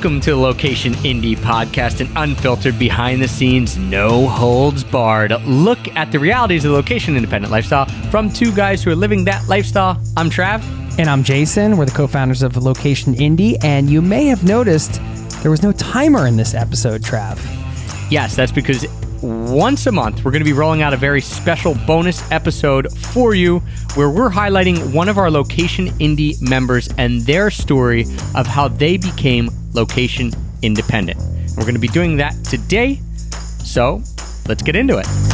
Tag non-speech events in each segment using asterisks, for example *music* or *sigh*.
Welcome to the Location Indie Podcast, an unfiltered, behind the scenes, no holds barred look at the realities of the location independent lifestyle from two guys who are living that lifestyle. I'm Trav. And I'm Jason. We're the co founders of Location Indie. And you may have noticed there was no timer in this episode, Trav. Yes, that's because once a month, we're going to be rolling out a very special bonus episode for you where we're highlighting one of our Location Indie members and their story of how they became location independent. And we're going to be doing that today. So let's get into it.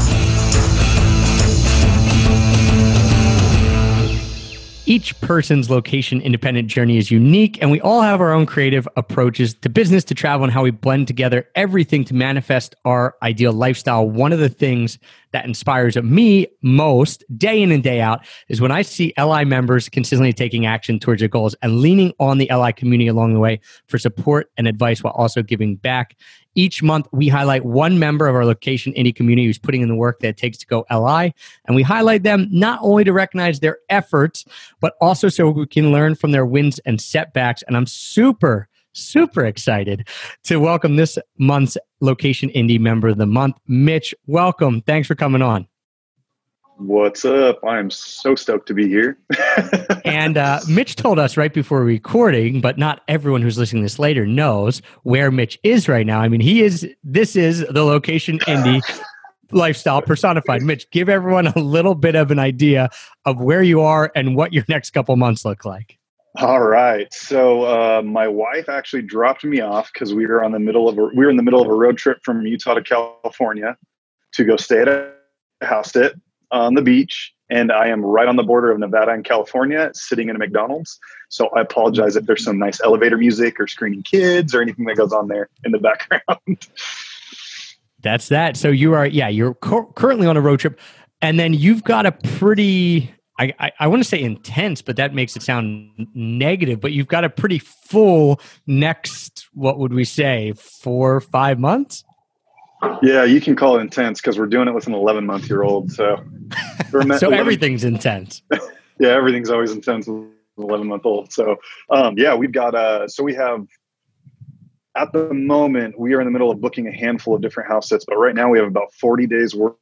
Each person's location independent journey is unique, and we all have our own creative approaches to business, to travel, and how we blend together everything to manifest our ideal lifestyle. One of the things that inspires me most day in and day out is when I see LI members consistently taking action towards their goals and leaning on the LI community along the way for support and advice while also giving back. Each month, we highlight one member of our location indie community who's putting in the work that it takes to go LI. And we highlight them not only to recognize their efforts, but also so we can learn from their wins and setbacks. And I'm super, super excited to welcome this month's location indie member of the month, Mitch. Welcome. Thanks for coming on. What's up? I am so stoked to be here. *laughs* and uh, Mitch told us right before recording, but not everyone who's listening this later knows where Mitch is right now. I mean, he is, this is the location indie *laughs* lifestyle personified. Mitch, give everyone a little bit of an idea of where you are and what your next couple months look like. All right. So uh, my wife actually dropped me off because we were on the middle of a, we were in the middle of a road trip from Utah to California to go stay at a house sit on the beach and I am right on the border of Nevada and California, sitting in a McDonald's. So I apologize if there's some nice elevator music or screening kids or anything that goes on there in the *laughs* background. That's that. So you are, yeah, you're cu- currently on a road trip, and then you've got a pretty, I, I, I want to say intense, but that makes it sound negative. But you've got a pretty full next, what would we say, four, five months? Yeah, you can call it intense because we're doing it with an *laughs* 11 month year old. So, so everything's intense. *laughs* yeah, everything's always intense with an 11 month old. So, um, yeah, we've got, uh, so we have, at the moment, we are in the middle of booking a handful of different house sits, but right now we have about 40 days worth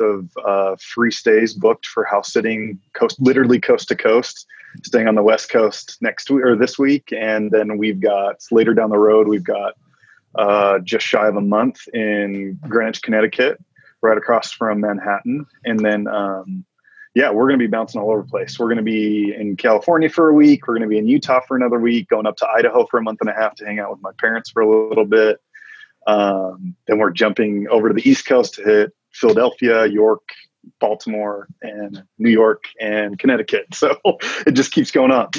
of uh, free stays booked for house sitting, coast, literally coast to coast, staying on the West Coast next week or this week. And then we've got later down the road, we've got uh, just shy of a month in Greenwich, Connecticut, right across from Manhattan. And then, um, yeah, we're going to be bouncing all over the place. We're going to be in California for a week. We're going to be in Utah for another week, going up to Idaho for a month and a half to hang out with my parents for a little bit. Um, then we're jumping over to the East Coast to hit Philadelphia, York, Baltimore and New York and Connecticut. *laughs* So it just keeps going up.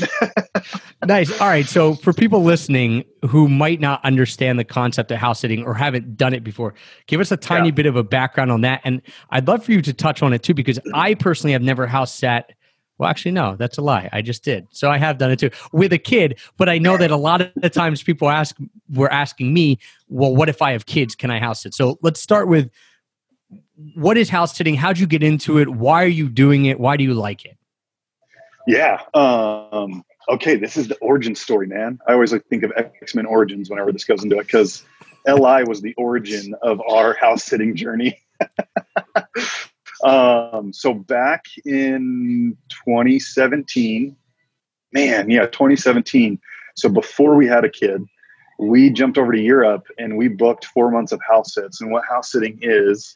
*laughs* nice. All right. So for people listening who might not understand the concept of house sitting or haven't done it before, give us a tiny yeah. bit of a background on that. And I'd love for you to touch on it too, because I personally have never house sat. Well, actually, no, that's a lie. I just did. So I have done it too with a kid. But I know that a lot of the times people ask, were asking me, well, what if I have kids? Can I house sit? So let's start with what is house sitting? How'd you get into it? Why are you doing it? Why do you like it? Yeah. Um, okay, this is the origin story, man. I always like think of X Men Origins whenever this goes into it because LI was the origin of our house sitting journey. *laughs* um, so back in 2017, man, yeah, 2017. So before we had a kid, we jumped over to Europe and we booked four months of house sits. And what house sitting is,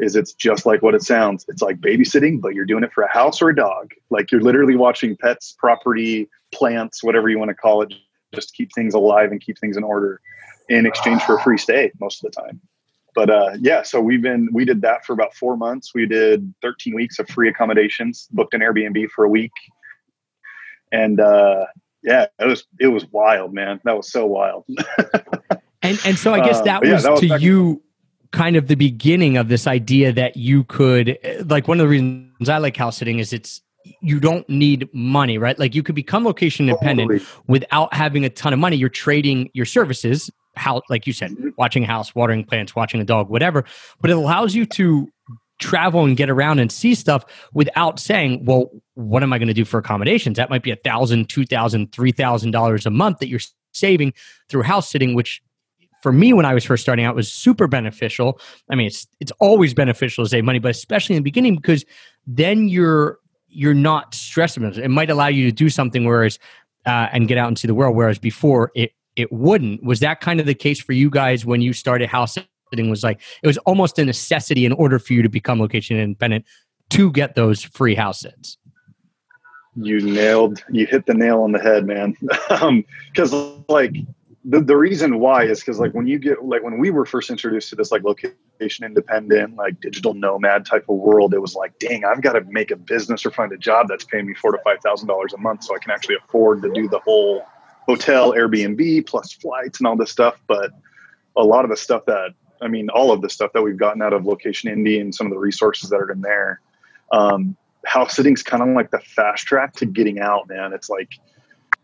is it's just like what it sounds. It's like babysitting, but you're doing it for a house or a dog. Like you're literally watching pets, property, plants, whatever you want to call it, just keep things alive and keep things in order in exchange for a free stay most of the time. But uh, yeah, so we've been we did that for about four months. We did 13 weeks of free accommodations, booked an Airbnb for a week, and uh, yeah, it was it was wild, man. That was so wild. *laughs* and and so I guess that, uh, was, yeah, that was to you kind of the beginning of this idea that you could like one of the reasons I like house sitting is it's you don't need money, right? Like you could become location independent totally. without having a ton of money. You're trading your services, how like you said, mm-hmm. watching a house, watering plants, watching a dog, whatever. But it allows you to travel and get around and see stuff without saying, well, what am I going to do for accommodations? That might be a thousand, two thousand, three thousand dollars a month that you're saving through house sitting, which for me when I was first starting out was super beneficial. I mean, it's it's always beneficial to save money, but especially in the beginning because then you're you're not stressed about it. It might allow you to do something whereas uh, and get out into the world, whereas before it it wouldn't. Was that kind of the case for you guys when you started house sitting? Was like it was almost a necessity in order for you to become location independent to get those free house sits. You nailed, you hit the nail on the head, man. Because *laughs* um, like the, the reason why is because like when you get like when we were first introduced to this like location independent like digital nomad type of world it was like dang i've got to make a business or find a job that's paying me four to five thousand dollars a month so i can actually afford to do the whole hotel airbnb plus flights and all this stuff. But a lot of the stuff that i mean all of the stuff that we've gotten out of location indie and some of the resources that are in there um, house sitting's kind of like the fast track to getting out man. It's like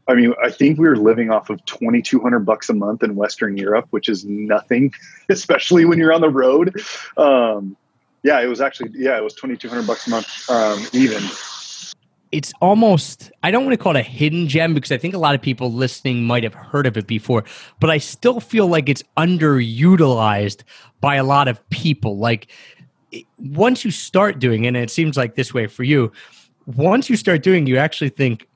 I mean, I think we were living off of 2200 bucks a month in Western Europe, which is nothing, *laughs* especially when you're on the road. Um, yeah, it was actually, yeah, it was 2200 bucks a month, um, even. It's almost, I don't want to call it a hidden gem because I think a lot of people listening might have heard of it before, but I still feel like it's underutilized by a lot of people. Like, once you start doing it, and it seems like this way for you, once you start doing, you actually think,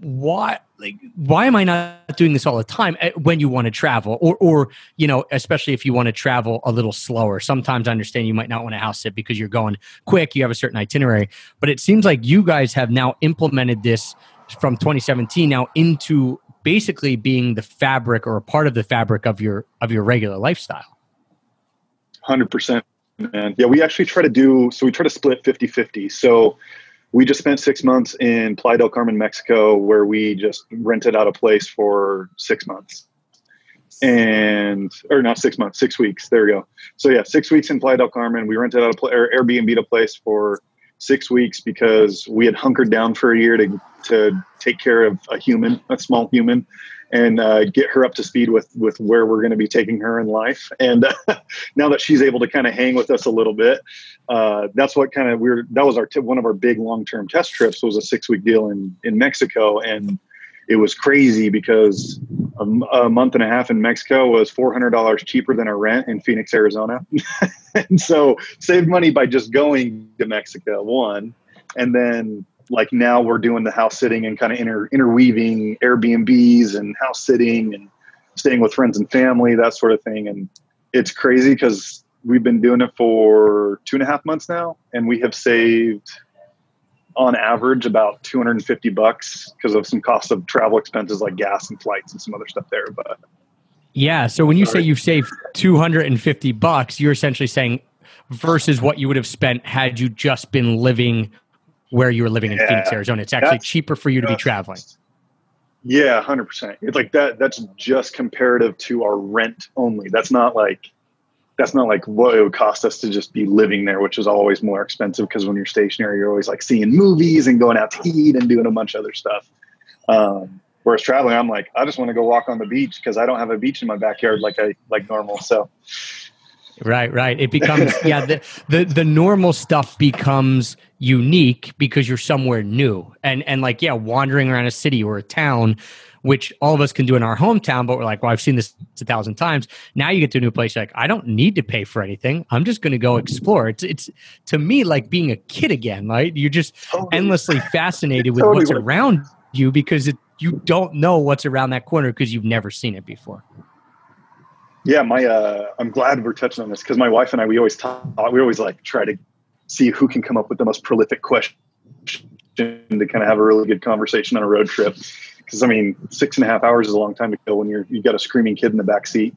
why like why am i not doing this all the time eh, when you want to travel? Or or you know especially if you want to travel a little slower. Sometimes i understand you might not want to house sit because you're going quick you have a certain itinerary. But it seems like you guys have now implemented this from 2017 now into basically being the fabric or a part of the fabric of your of your regular lifestyle. 100% man. Yeah we actually try to do so we try to split 50 50 so we just spent six months in Playa del Carmen, Mexico, where we just rented out a place for six months. And, or not six months, six weeks. There we go. So, yeah, six weeks in Playa del Carmen. We rented out a Airbnb a place for six weeks because we had hunkered down for a year to, to take care of a human, a small human and uh, get her up to speed with with where we're going to be taking her in life. And uh, *laughs* now that she's able to kind of hang with us a little bit, uh, that's what kind of we're that was our t- one of our big long term test trips was a six week deal in in Mexico, and it was crazy because a, month and a half in Mexico was four hundred dollars cheaper than our rent in Phoenix, Arizona, *laughs* and so saved money by just going to Mexico one, and then like now we're doing the house sitting and kind of inter, interweaving Airbnbs and house sitting and staying with friends and family, that sort of thing. And it's crazy because we've been doing it for two and a half months now, and we have saved on average about 250 bucks because of some cost of travel expenses like gas and flights and some other stuff there. But yeah, so when you say you've saved 250 bucks, you're essentially saying versus what you would have spent had you just been living where you were living in Phoenix, Arizona. It's actually cheaper for you to be traveling. Yeah, hundred percent. It's like that. That's just comparative to our rent only. That's not like that's not like what it would cost us to just be living there, which is always more expensive because when you're stationary, you're always like seeing movies and going out to eat and doing a bunch of other stuff. Um, whereas traveling, I'm like, I just want to go walk on the beach because I don't have a beach in my backyard like I like normal. So Right, right. It becomes *laughs* yeah, the, the the normal stuff becomes unique because you're somewhere new. And and like yeah, wandering around a city or a town which all of us can do in our hometown, but we're like, well, I've seen this a thousand times. Now you get to a new place, like, I don't need to pay for anything. I'm just going to go explore. It's, it's to me like being a kid again, right? You're just totally. endlessly fascinated with *laughs* totally. what's around you because it, you don't know what's around that corner because you've never seen it before. Yeah, my uh, I'm glad we're touching on this because my wife and I we always talk we always like try to see who can come up with the most prolific question to kind of have a really good conversation on a road trip. Because I mean, six and a half hours is a long time to kill when you're you got a screaming kid in the back seat.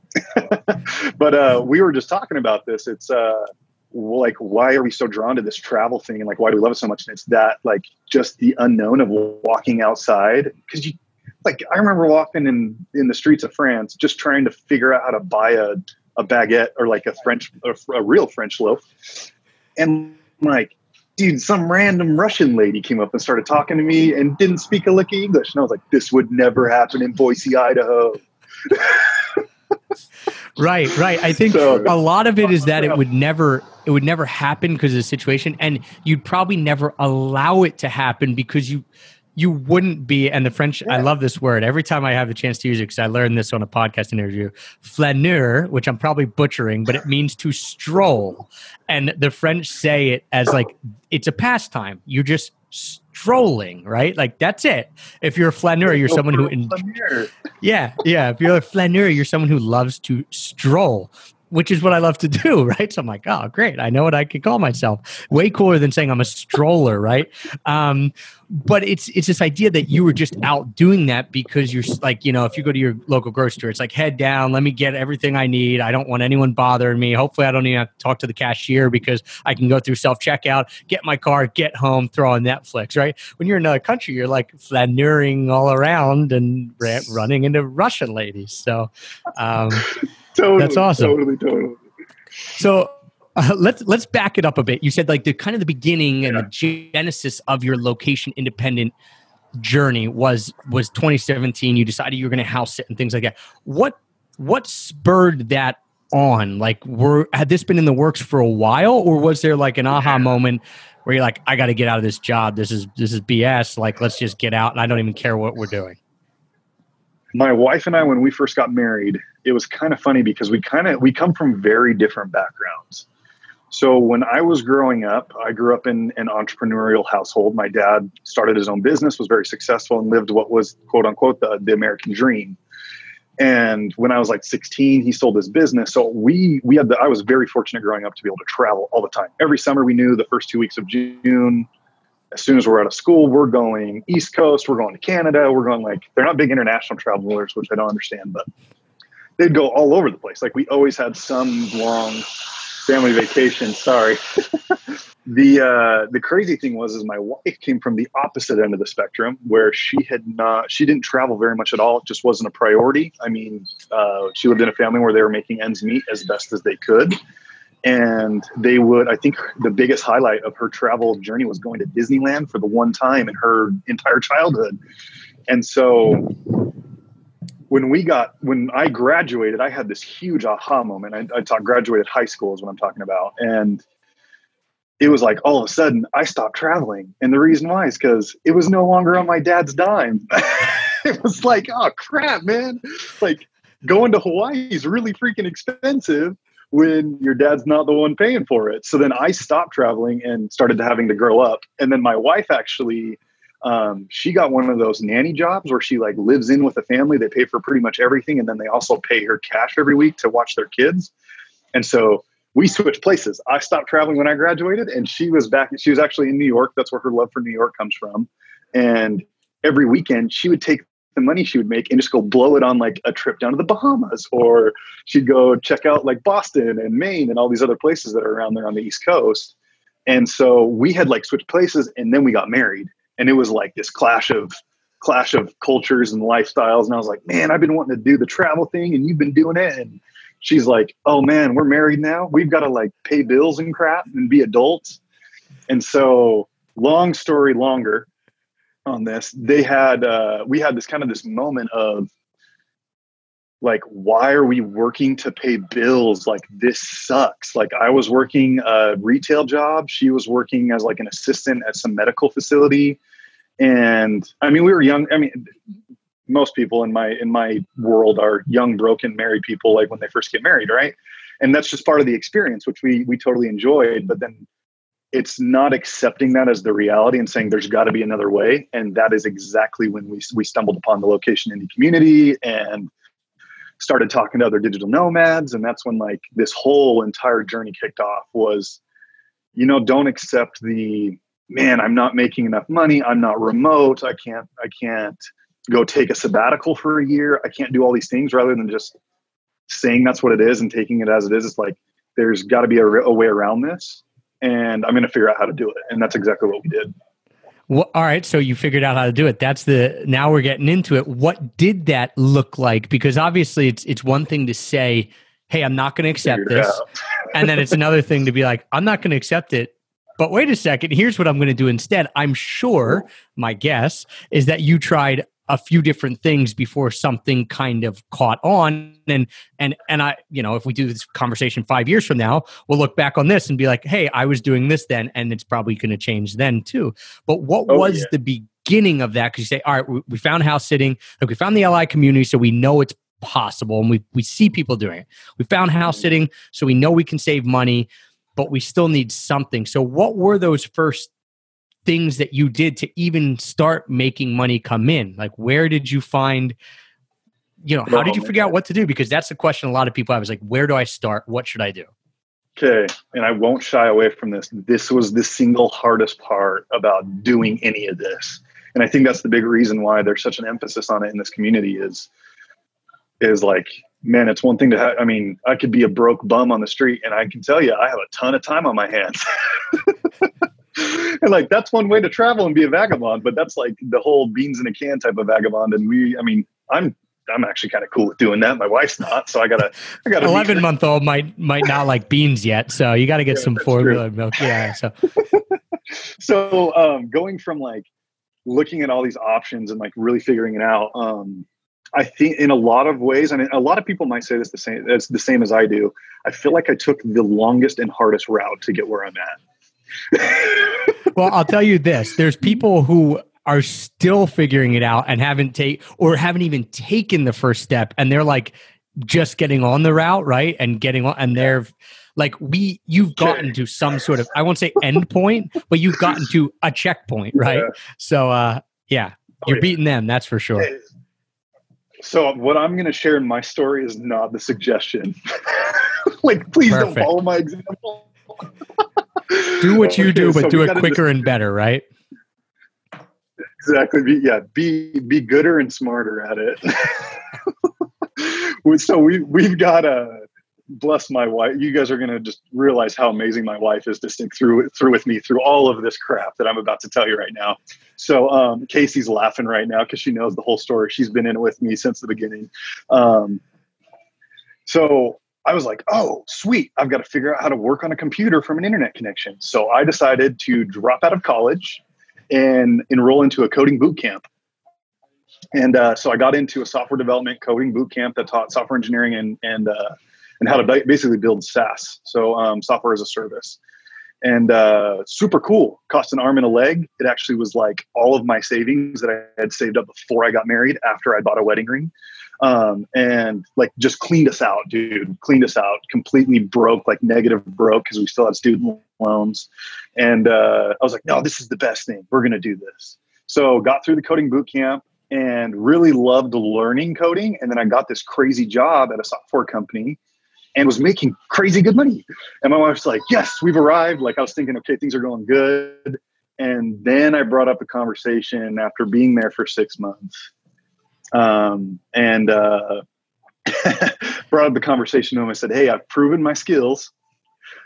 *laughs* but uh, we were just talking about this. It's uh, like why are we so drawn to this travel thing and like why do we love it so much? And it's that like just the unknown of walking outside because you like I remember walking in in the streets of France, just trying to figure out how to buy a a baguette or like a French a, a real French loaf, and like dude, some random Russian lady came up and started talking to me and didn't speak a lick of English. And I was like, this would never happen in Boise, Idaho. *laughs* right, right. I think so, a lot of it is that it would never it would never happen because of the situation and you'd probably never allow it to happen because you you wouldn't be and the french yeah. i love this word. Every time i have the chance to use it because i learned this on a podcast interview flaneur which i'm probably butchering but it means to stroll. And the french say it as like it's a pastime. You're just strolling right? Like that's it. If you're a flaneur you're someone who *laughs* yeah yeah. If you're a flaneur you're someone who loves to stroll which is what I love to do, *laughs* right? So I'm like, oh, great. I know what I can call myself. Way cooler than saying I'm a stroller, right? Um, but it's it's this idea that you were just out doing that because you're like, you know, if you go to your local grocery store, it's like head down, let me get everything I need. I don't want anyone bothering me. Hopefully I don't even have to talk to the cashier because I can go through self-checkout, get my car, get home, throw on Netflix, right? When you're in another country, you're like flaneuring all around and running into Russian ladies. So um *laughs* totally, That's awesome. Totally, totally. So uh, let's let's back it up a bit. You said like the kind of the beginning and the genesis of your location independent journey was was 2017. You decided you were going to house sit and things like that. What what spurred that on? Like, were had this been in the works for a while, or was there like an aha moment where you're like, I got to get out of this job. This is this is BS. Like, let's just get out, and I don't even care what we're doing my wife and I, when we first got married, it was kind of funny because we kind of we come from very different backgrounds. So when I was growing up, I grew up in an entrepreneurial household. My dad started his own business, was very successful, and lived what was quote unquote the, the American dream. And when I was like 16, he sold his business. So we we had the I was very fortunate growing up to be able to travel all the time. Every summer we knew the first two weeks of June, as soon as we're out of school, we're going East Coast, we're going to Canada, we're going like they're not big international travelers, which I don't understand, but they'd go all over the place. Like we always had some long family vacation. Sorry. *laughs* the uh, the crazy thing was is my wife came from the opposite end of the spectrum where she had not she didn't travel very much at all. It just wasn't a priority. I mean, uh, she lived in a family where they were making ends meet as best as they could and they would i think the biggest highlight of her travel journey was going to disneyland for the one time in her entire childhood and so when we got when i graduated i had this huge aha moment. I, I taught graduated high school is what i'm talking about. And it was like all of a sudden i stopped traveling. And the reason why is because it was no longer on my dad's dime. *laughs* It was like oh crap man. Like going to hawaii is really freaking expensive when your dad's not the one paying for it. So then I stopped traveling and started having to grow up. And then my wife actually, um, she got one of those nanny jobs where she like lives in with a family. They pay for pretty much everything, and then they also pay her cash every week to watch their kids. And so we switched places. I stopped traveling when I graduated, and she was back. She was actually in New York. That's where her love for New York comes from. And every weekend, she would take the money she would make and just go blow it on like a trip down to the Bahamas, or she'd go check out like Boston and Maine and all these other places that are around there on the East Coast. And so we had like switched places and then we got married. And it was like this clash of clash of cultures and lifestyles. And I was like, man, I've been wanting to do the travel thing and you've been doing it. And she's like, oh man, we're married now. We've got to like pay bills and crap and be adults. And so long story longer, on this they had uh, we had this kind of this moment of like why are we working to pay bills? Like this sucks. Like i was working a retail job. She was working as like an assistant at some medical facility. And i mean we were young. I mean most people in my in my world are young broken married people like when they first get married right? And that's just part of the experience which we we totally enjoyed. But then it's not accepting that as the reality and saying there's got to be another way. And that is exactly when we, we stumbled upon the location indie community and started talking to other digital nomads and that's when like this whole entire journey kicked off was you know don't accept the man i'm not making enough money i'm not remote i can't i can't go take a sabbatical for a year i can't do all these things rather than just saying that's what it is and taking it as it is it's like there's got to be a, a way around this and I'm going to figure out how to do it. And that's exactly what we did. Well, all right. So you figured out how to do it. That's the now we're getting into it. What did that look like? Because obviously, it's it's one thing to say, "Hey, I'm not going to accept this," *laughs* and then it's another thing to be like, "I'm not going to accept it." But wait a second. Here's what I'm going to do instead. I'm sure my guess is that you tried a few different things before something kind of caught on and and and i you know if we do this conversation five years from now we'll look back on this and be like hey i was doing this then and it's probably going to change then too but what oh, was yeah. the beginning of that because you say, all right, we, we found house sitting, like we found the LI community, so we know it's possible and we, we see people doing it. We found house sitting, so we know we can save money, but we still need something. So, what were those first things that you did to even start making money come in? Like, where did you find, you know, how did you figure out what to do? Because that's the question a lot of people have is like, where do I start? What should I do? Okay. And I won't shy away from this. This was the single hardest part about doing any of this. And I think that's the big reason why there's such an emphasis on it in this community is, is like, man, it's one thing to have, I mean, I could be a broke bum on the street and I can tell you, I have a ton of time on my hands. *laughs* *laughs* and like that's one way to travel and be a vagabond but that's like the whole beans in a can type of vagabond and we i mean i'm i'm actually kind of cool with doing that my wife's not so i gotta i gotta 11 month old might might not like beans yet so you got to get yeah, some formula true. milk yeah so *laughs* so um going from like looking at all these options and like really figuring it out um I think in a lot of ways, I mean, a lot of people might say this the same. It's the same as I do. I feel like I took the longest and hardest route to get where I'm at well, I'll tell you this: there's people who are still figuring it out and haven't take or haven't even taken the first step, and they're like just getting on the route, right? And getting on, and they're like we you've gotten to some sort of I won't say endpoint, but you've gotten to a checkpoint, right? Yeah. So uh yeah, oh, you're oh, yeah. beating them, that's for sure. So what I'm going to share in my story is not the suggestion. *laughs* like please Perfect. don't follow my example *laughs* *laughs* do what you do, but so do it quicker just, and better, right? Exactly. Be, yeah, be be gooder and smarter at it. *laughs* so we we've got a bless my wife. You guys are going to just realize how amazing my wife is to stick through through with me through all of this crap that I'm about to tell you right now. So um, Casey's laughing right now because she knows the whole story. She's been in it with me since the beginning. Um, so I was like, oh, sweet. I've got to figure out how to work on a computer from an internet connection. So I decided to drop out of college and enroll into a coding boot camp. And uh, so I got into a software development coding boot camp that taught software engineering and and uh, and how to basically build SaaS, so um, software as a service. And uh, super cool. Cost an arm and a leg. It actually was like all of my savings that I had saved up before I got married, after I bought a wedding ring um, and like just cleaned us out, dude. Cleaned us out, completely broke, like negative broke because we still had student loans. And uh, I was like, no, this is the best thing. We're gonna do this. So got through the coding boot camp and really loved learning coding. And then I got this crazy job at a software company and was making crazy good money. And my wife's like, yes, we've arrived. Like I was thinking, okay, things are going good. And then I brought up the conversation after being there for six months um, and uh, *laughs* brought up the conversation to him. I said, "Hey, I've proven my skills.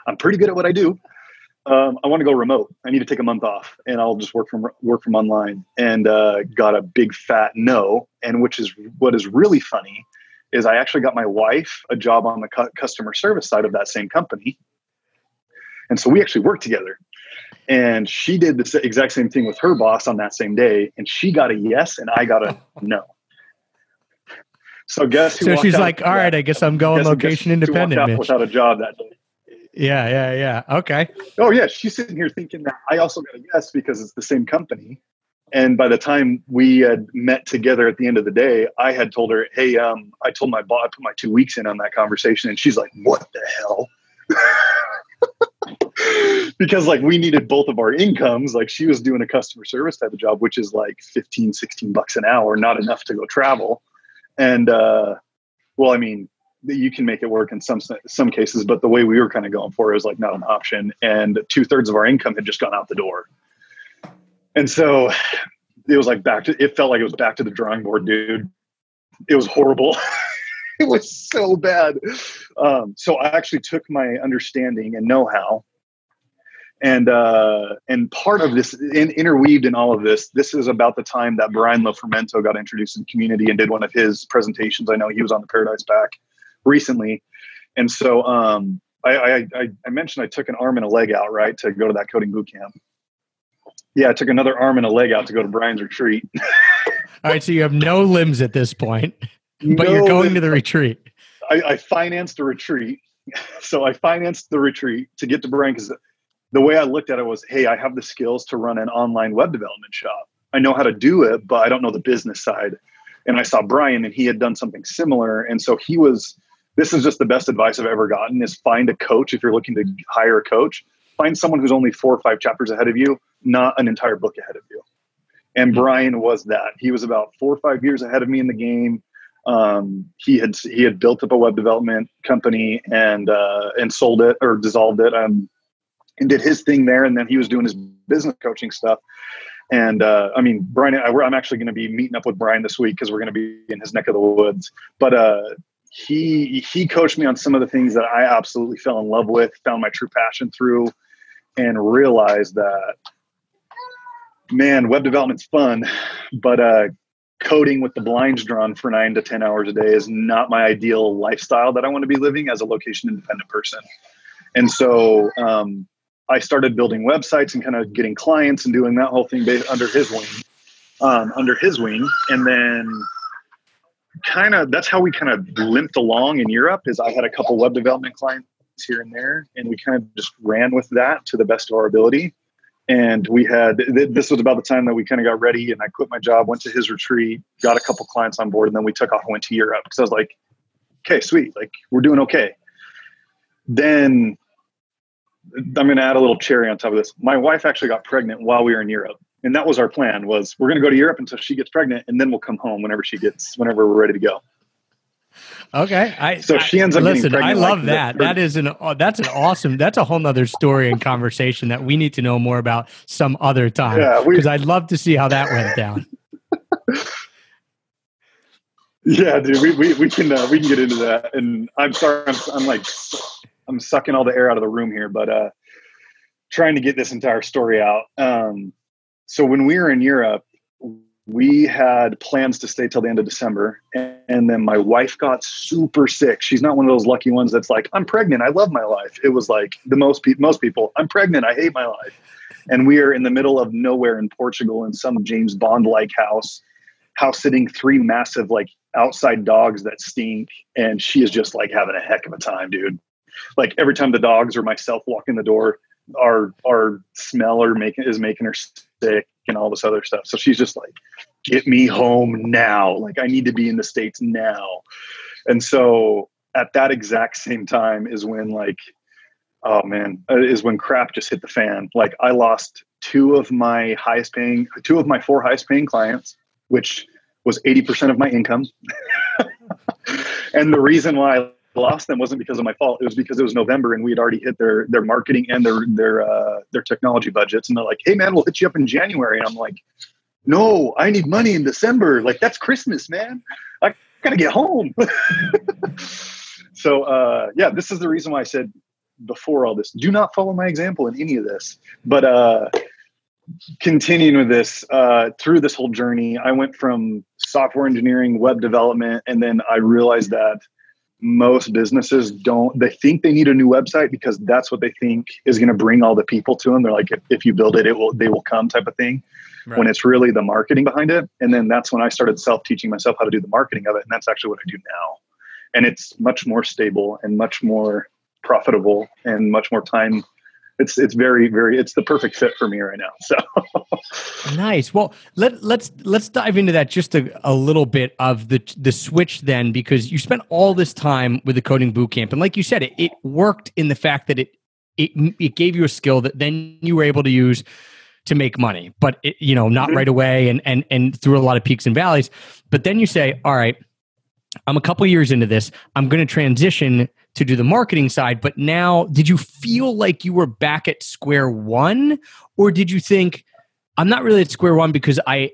I'm pretty good at what I do. Um, I want to go remote. I need to take a month off, and I'll just work from work from online." And uh, got a big fat no. And which is what is really funny is I actually got my wife a job on the cu- customer service side of that same company, and so we actually worked together. And she did the exact same thing with her boss on that same day, and she got a yes, and I got a *laughs* no. So guess So she's like, all right, I guess I'm going guess, location guess independent. Without a job that day. Yeah, yeah, yeah. Okay. Oh yeah, she's sitting here thinking that I also got a yes because it's the same company. And by the time we had met together at the end of the day, I had told her, "Hey, um, I told my boss I put my two weeks in on that conversation," and she's like, "What the hell?" *laughs* because like we needed both of our incomes like she was doing a customer service type of job which is like 15 16 bucks an hour not enough to go travel and uh, well, I mean, you can make it work in some some cases, but the way we were kind of going for it was like not an option. And two thirds of our income had just gone out the door, and so it was like back to. It felt like it was back to the drawing board, dude. It was horrible. *laughs* it was so bad. Um, so I actually took my understanding and know how and uh, and part of this in, interweaved in all of this this is about the time that brian lofermento got introduced in community and did one of his presentations i know he was on the paradise Back recently and so um, I, I, I mentioned i took an arm and a leg out right to go to that coding boot camp yeah i took another arm and a leg out to go to brian's retreat *laughs* all right so you have no limbs at this point *laughs* but no you're going to the retreat I, I financed a retreat *laughs* so i financed the retreat to get to brian because the way I looked at it was, hey, I have the skills to run an online web development shop. I know how to do it, but I don't know the business side. And I saw Brian and he had done something similar. And so he was, this is just the best advice I've ever gotten is find a coach if you're looking to hire a coach. Find someone who's only four or five chapters ahead of you, not an entire book ahead of you. And mm-hmm. Brian was that. He was about four or five years ahead of me in the game. Um, he had he had built up a web development company and uh, and sold it or dissolved it um, and did his thing there. And then he was doing his business coaching stuff. And uh, I mean, Brian, I, am actually going to be meeting up with Brian this week because we're going to be in his neck of the woods. But uh, he he coached me on some of the things that I absolutely fell in love with, found my true passion through, and realized that man, web development's fun, but uh, coding with the blinds drawn for nine to ten hours a day is not my ideal lifestyle that I want to be living as a location independent person. And so um, I started building websites and kind of getting clients and doing that whole thing under his wing, um, under his wing, and then kind of that's how we kind of limped along in Europe. Is I had a couple web development clients here and there, and we kind of just ran with that to the best of our ability. And we had this was about the time that we kind of got ready, and I quit my job, went to his retreat, got a couple clients on board, and then we took off and went to Europe because I was like, okay, sweet, like we're doing okay. Then I'm going to add a little cherry on top of this. My wife actually got pregnant while we were in Europe, and that was our plan. Was we're going to go to Europe until she gets pregnant, and then we'll come home whenever she gets whenever we're ready to go. Okay, I, so she ends up. Listen, I love like that. that is an uh, that's an awesome. That's a whole nother story and conversation that we need to know more about some other time. Yeah, because I'd love to see how that went down. *laughs* yeah, dude, we we, we can uh, we can get into that. And I'm sorry, I'm, I'm like I'm sucking all the air out of the room here, but uh, trying to get this entire story out. Um, so when we were in Europe, we had plans to stay till the end of December, and, then my wife got super sick. She's not one of those lucky ones that's like, "I'm pregnant, I love my life." It was like the most most people, "I'm pregnant, I hate my life," and we are in the middle of nowhere in Portugal in some James Bond like house, house sitting three massive like outside dogs that stink, and she is just like having a heck of a time, dude like every time the dogs or myself walk in the door, our our smell or making is making her sick and all this other stuff. So she's just like, get me home now. Like I need to be in the States now. And so at that exact same time is when like, oh man, uh, is when crap just hit the fan. Like I lost two of my highest paying, two of my four highest paying clients, which was 80% of my income. *laughs* and the reason why lost them wasn't because of my fault. It was because it was November and we had already hit their their marketing and their their uh, their technology budgets. And they're like, "Hey, man, we'll hit you up in January." And I'm like, "No, I need money in December. Like that's Christmas, man. I gotta get home." *laughs* so uh, yeah, this is the reason why I said before all this, do not follow my example in any of this. But uh, continuing with this uh, through this whole journey, I went from software engineering, web development, and then I realized that most businesses don't they think they need a new website because that's what they think is going to bring all the people to them they're like if, if, you build it it will they will come type of thing right. when it's really the marketing behind it. And then that's when i started self-teaching myself how to do the marketing of it and that's actually what i do now. And it's much more stable and much more profitable and much more time it's it's very very it's the perfect fit for me right now so. *laughs* Nice. Well let let's let's dive into that just a, a little bit of the the switch then because you spent all this time with the coding boot camp and like you said it, it worked in the fact that it it it gave you a skill that then you were able to use to make money but it, you know not mm-hmm. right away and and and through a lot of peaks and valleys. But then you say all right i'm a couple years into this. I'm going to transition to do the marketing side. But now, did you feel like you were back at square one, or did you think I'm not really at square one because I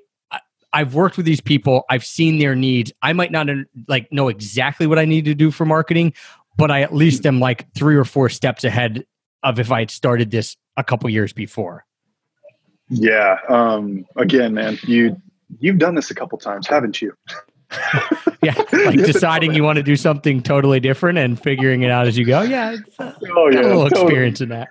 I've worked with these people, I've seen their needs. I might not like know exactly what I need to do for marketing, but I at least am like three or four steps ahead of if I had started this a couple years before. Yeah. Um, again, man, you you've done this a couple times, haven't you? *laughs* yeah, like *laughs* deciding you want to do something totally different and figuring it out as you go. Yeah, uh, oh yeah, a little totally. experience in that.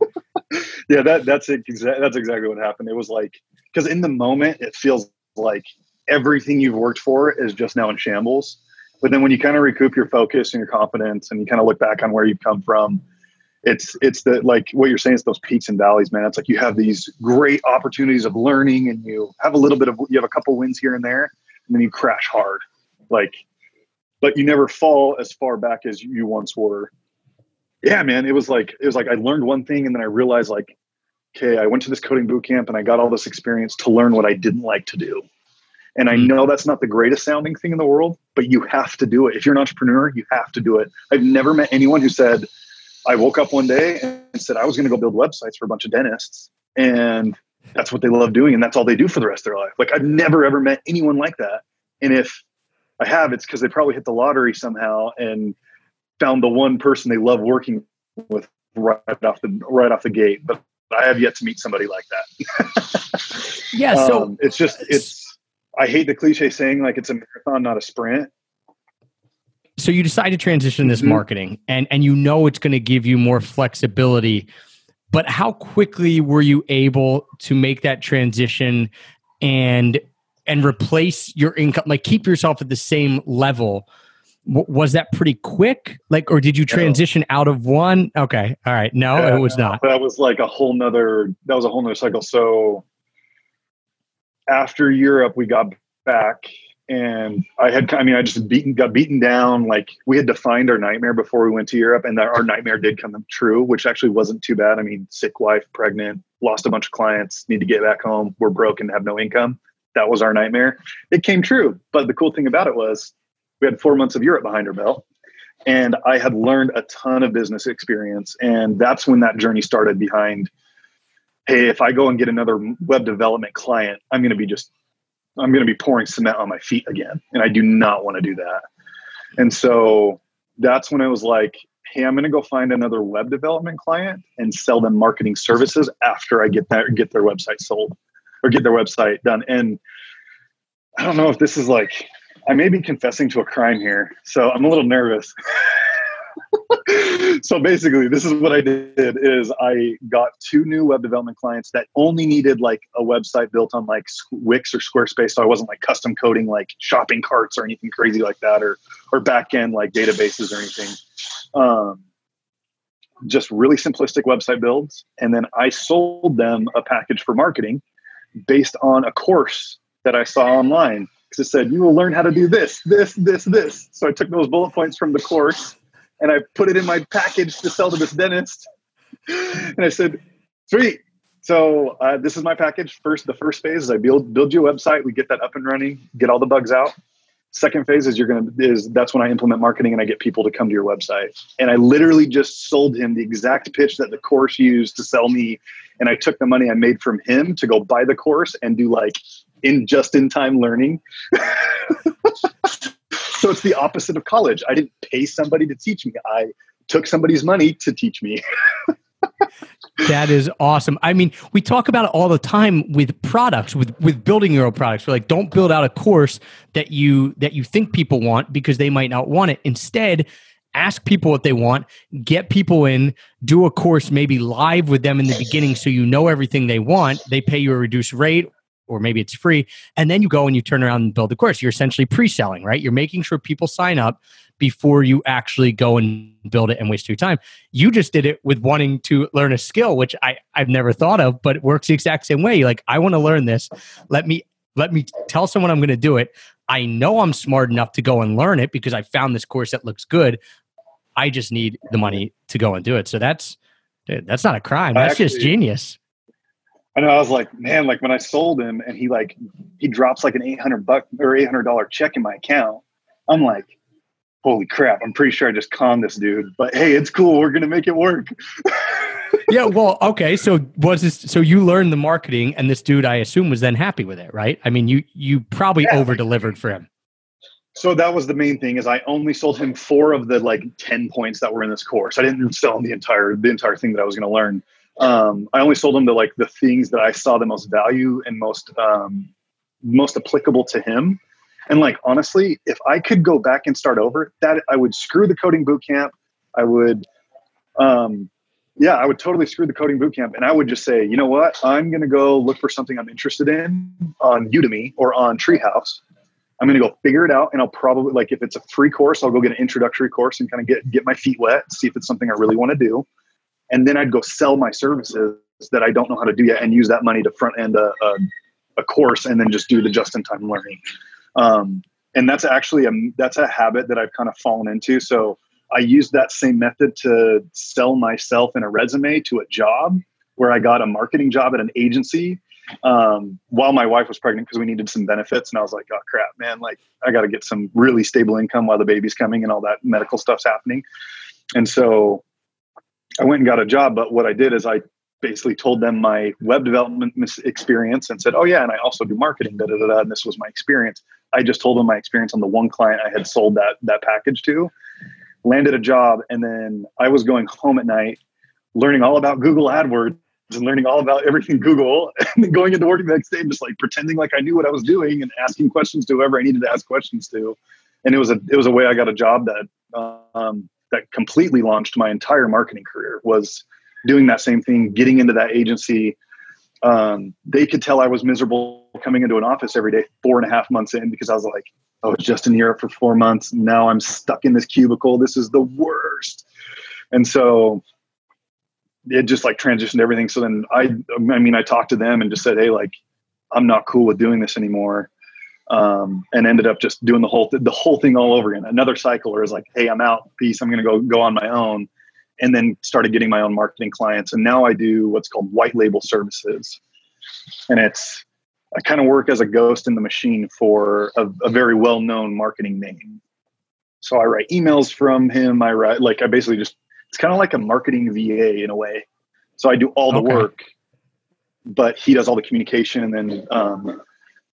*laughs* yeah, that that's it. Exa- that's exactly what happened. It was like because in the moment it feels like everything you've worked for is just now in shambles. But then when you kind of recoup your focus and your confidence and you kind of look back on where you've come from, it's it's the like what you're saying is those peaks and valleys man it's like you have these great opportunities of learning and you have a little bit of you have a couple wins here and there and then you crash hard like but you never fall as far back as you once were yeah man it was like it was like i learned one thing and then i realized like okay i went to this coding boot camp and i got all this experience to learn what i didn't like to do and I hmm. know that's not the greatest sounding thing in the world, but you have to do it. If you're an entrepreneur, you have to do it. I've never met anyone who said, I woke up one day and said I was going to go build websites for a bunch of dentists, and that's what they love doing, and that's all they do for the rest of their life. Like I've never ever met anyone like that, and if I have, it's because they probably hit the lottery somehow and found the one person they love working with right off the right off the gate. But I have yet to meet somebody like that. *laughs* yeah, so um, it's just it's. I hate the cliche saying like it's a marathon, not a sprint so you decide to transition this mm-hmm. marketing and and you know it's going to give you more flexibility but how quickly were you able to make that transition and and replace your income like keep yourself at the same level? W- was that pretty quick? Like or did you transition no. out of one? Okay all right. No yeah, it was not. that was like a whole nother that was a whole nother cycle. So after europe we got back and I had, I mean, I just beaten, got beaten down. Like we had defined our nightmare before we went to Europe, and our nightmare did come true, which actually wasn't too bad. I mean, sick wife, pregnant, lost a bunch of clients, need to get back home. We're broken, have no income. That was our nightmare. It came true. But the cool thing about it was we had four months of Europe behind our belt, and I had learned a ton of business experience, and that's when that journey started. Behind, hey, if I go and get another web development client, I'm going to be just I'm going to be pouring cement on my feet again. And I do not want to do that. And so that's when I was like, hey, I'm going to go find another web development client and sell them marketing services after I get that get their website sold or get their website done. And I don't know if this is like I may be confessing to a crime here, so I'm a little nervous. *laughs* so basically this is what i did is i got two new web development clients that only needed like a website built on like wix or squarespace so i wasn't like custom coding like shopping carts or anything crazy like that or or back end like databases or anything. Um, just really simplistic website builds and then i sold them a package for marketing based on a course that i saw online. Because it said you will learn how to do this this this this. So i took those bullet points from the course and I put it in my package to sell to this dentist. And I said, sweet. So uh, this is my package. First, the first phase is I build build you a website. We get that up and running, get all the bugs out. Second phase is you're gonna is that's when I implement marketing and I get people to come to your website. And I literally just sold him the exact pitch that the course used to sell me. And I took the money I made from him to go buy the course and do like in just in time learning. *laughs* so it's the opposite of college. I didn't pay somebody to teach me. I took somebody's money to teach me. *laughs* that is awesome. I mean, we talk about it all the time with products, with with building your own products. We're like, don't build out a course that you that you think people want because they might not want it. Instead, ask people what they want, get people in, do a course maybe live with them in the beginning so you know everything they want. They pay you a reduced rate or maybe it's free. And then you go and you turn around and build the course. You're essentially pre selling, right? You're making sure people sign up before you actually go and build it and waste your time. You just did it with wanting to learn a skill, which I, I've never thought of, but it works the exact same way. Like, I want to learn this. Let me let me tell someone I'm going to do it. I know I'm smart enough to go and learn it because I found this course that looks good. I just need the money to go and do it. So that's that's not a crime. That's actually, just genius. I know I was like, man, like when I sold him and he like he drops like an eight hundred buck or eight hundred dollar check in my account, I'm like, holy crap! I'm pretty sure I just conned this dude. But hey, it's cool. We're gonna make it work. *laughs* yeah. Well, okay. So was this? So you learned the marketing, and this dude, I assume, was then happy with it, right? I mean, you you probably yeah. over delivered for him. So that was the main thing is I only sold him four of the like 10 points that were in this course. I didn't sell him the entire the entire thing that I was going to learn um, I only sold him the like the things that I saw the most value and most um, most applicable to him. And like honestly, if I could go back and start over, that I would screw the coding boot camp. I would, um, yeah, I would totally screw the coding boot camp, and I would just say, you know what, I'm going to go look for something I'm interested in on Udemy or on Treehouse. I'm going to go figure it out, and I'll probably like if it's a free course, I'll go get an introductory course and kind of get get my feet wet, see if it's something I really want to do and then I'd go sell my services that I don't know how to do yet and use that money to front end a, a, a course and then just do the just in time learning. Um, and that's actually a that's a habit that I've kind of fallen into. So I used that same method to sell myself in a resume to a job where I got a marketing job at an agency um, while my wife was pregnant because we needed some benefits. And I was like, oh crap, man, like I got to get some really stable income while the baby's coming and all that medical stuff's happening. And so I went and got a job. But what I did is I basically told them my web development experience and said, oh yeah, and I also do marketing, da, da, da, da, and this was my experience. I just told them my experience on the one client I had sold that that package to, landed a job, and then I was going home at night, learning all about Google AdWords and learning all about everything Google, *laughs* and then going into work the next day, just like pretending like I knew what I was doing and asking questions to whoever I needed to ask questions to. And it was a it was a way I got a job that um, that completely launched my entire marketing career was doing that same thing, getting into that agency. Um, they could tell I was miserable coming into an office every day, four and a half months in, because I was like, I was just in Europe for four months. Now I'm stuck in this cubicle. This is the worst. And so it just like transitioned everything. So then I, I mean, I talked to them and just said, Hey, like, I'm not cool with doing this anymore. Um, and ended up just doing the whole, th- the whole thing all over again. Another cycle where it's like, Hey, I'm out peace. I'm going to go, go on my own. And then started getting my own marketing clients. And now I do what's called white label services. And it's, I kind of work as a ghost in the machine for a, a very well-known marketing name. So I write emails from him. I write like I basically just it's kind of like a marketing VA in a way. So I do all the okay. work, but he does all the communication, and then um,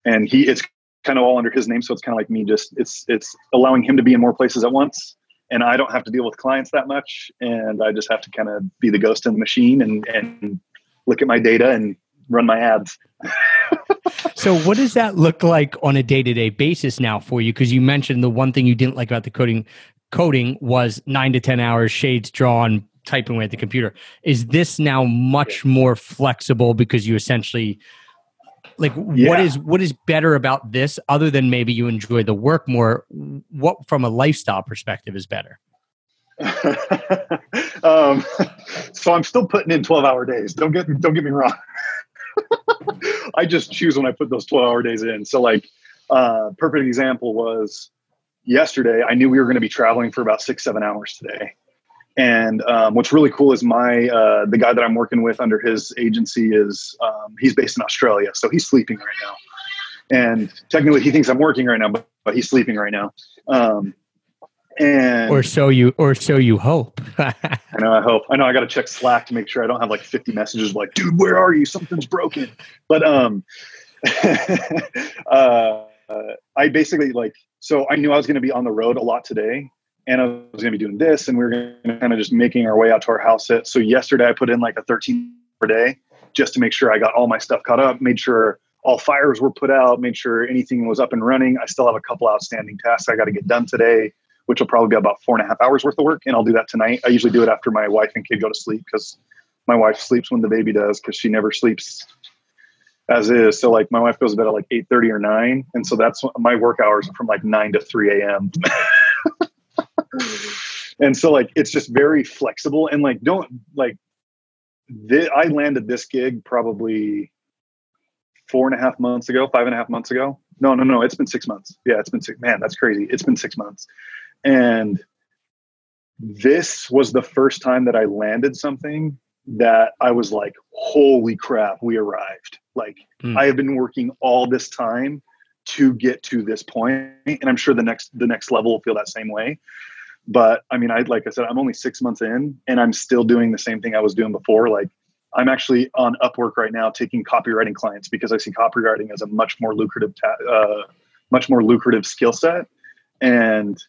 and he it's kind of all under his name. So it's kind of like me. Just it's it's allowing him to be in more places at once, and I don't have to deal with clients that much, and I just have to kind of be the ghost in the machine and and look at my data and run my ads. *laughs* so what does that look like on a day-to-day basis now for you because you mentioned the one thing you didn't like about the coding coding was 9 to 10 hours shades drawn typing away at the computer is this now much more flexible because you essentially like yeah. what is what is better about this other than maybe you enjoy the work more what from a lifestyle perspective is better *laughs* um, so i'm still putting in 12 hour days don't get don't get me wrong *laughs* I just choose when I put those 12 hour days in. So like uh perfect example was yesterday, I knew we were going to be traveling for about six, seven hours today. And um, what's really cool is my uh, the guy that I'm working with under his agency is um, he's based in Australia, so he's sleeping right now. And technically, he thinks I'm working right now, but, but he's sleeping right now. Um, and or so you or so you hope *laughs* i know i hope i know i got to check slack to make sure i don't have like 50 messages like dude where are you something's broken but um *laughs* uh, i basically like so i knew i was going to be on the road a lot today and i was going to be doing this and we are going to kind of just making our way out to our house set so yesterday i put in like a 13 per day just to make sure i got all my stuff caught up made sure all fires were put out made sure anything was up and running i still have a couple outstanding tasks i got to get done today which will probably be about four and a half hours worth of work. And I'll do that tonight. I usually do it after my wife and kid go to sleep because my wife sleeps when the baby does because she never sleeps as is. So like my wife goes to bed at like eight thirty or nine, and so that's my work hours from like nine to three a.m. *laughs* *laughs* and so like it's just very flexible and like don't like th- I landed this gig probably four and a half months ago, five and a half months ago. No, no, no, it's been six months. Yeah, it's been six. Man, that's crazy. It's been six months. And this was the first time that I landed something that I was like, holy crap, we arrived. Like, mm. I have been working all this time to get to this point, and I'm sure the next the next level will feel that same way. But I mean, I like I said, I'm only six months in, and I'm still doing the same thing I was doing before. Like, I'm actually on Upwork right now, taking copywriting clients because I see copywriting as a much more lucrative, ta- uh, much more lucrative skill set, and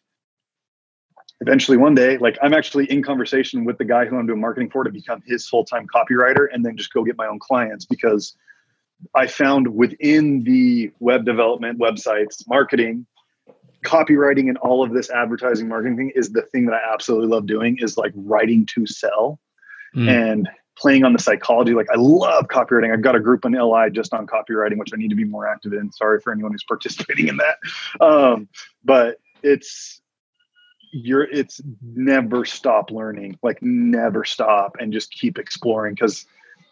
eventually one day like i'm actually in conversation with the guy who i'm doing marketing for to become his full-time copywriter and then just go get my own clients because i found within the web development websites marketing copywriting and all of this advertising marketing thing is the thing that i absolutely love doing is like writing to sell mm. and playing on the psychology. Like i love copywriting. I've got a group in li just on copywriting which i need to be more active in. Sorry for anyone who's *laughs* participating in that. Um, but it's you're it's never stop learning. Like never stop and just keep exploring because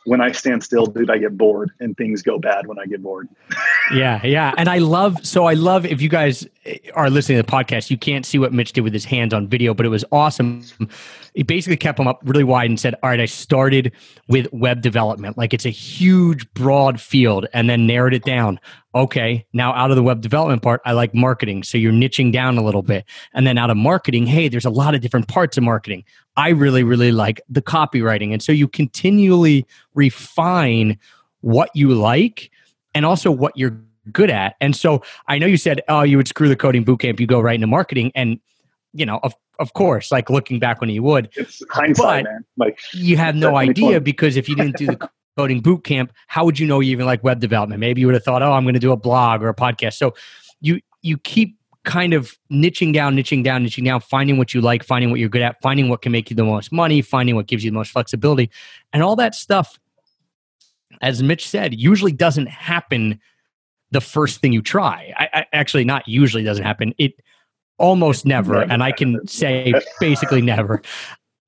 when I stand still, dude, I get bored and things go bad when I get bored. *laughs* yeah, yeah. And I love, so I love if you guys are listening to the podcast, you can't see what Mitch did with his hands on video, but it was awesome. He basically kept them up really wide and said, All right, I started with web development. Like it's a huge, broad field, and then narrowed it down. Okay, now out of the web development part, I like marketing. So you're niching down a little bit. And then out of marketing, hey, there's a lot of different parts of marketing. I really, really like the copywriting. And so you continually refine what you like and also what you're good at. And so I know you said, oh, you would screw the coding bootcamp, you go right into marketing. And, you know, of, of course, like looking back when you would. It's hindsight, man. Like you have no idea because if you didn't do the *laughs* coding bootcamp, how would you know you even like web development? Maybe you would have thought, oh, I'm going to do a blog or a podcast. So you you keep kind of niching down, niching down, niching down, finding what you like, finding what you're good at, finding what can make you the most money, finding what gives you the most flexibility. And all that stuff, as Mitch said, usually doesn't happen the first thing you try. I, I actually not usually doesn't happen. It almost never, never and I can say basically never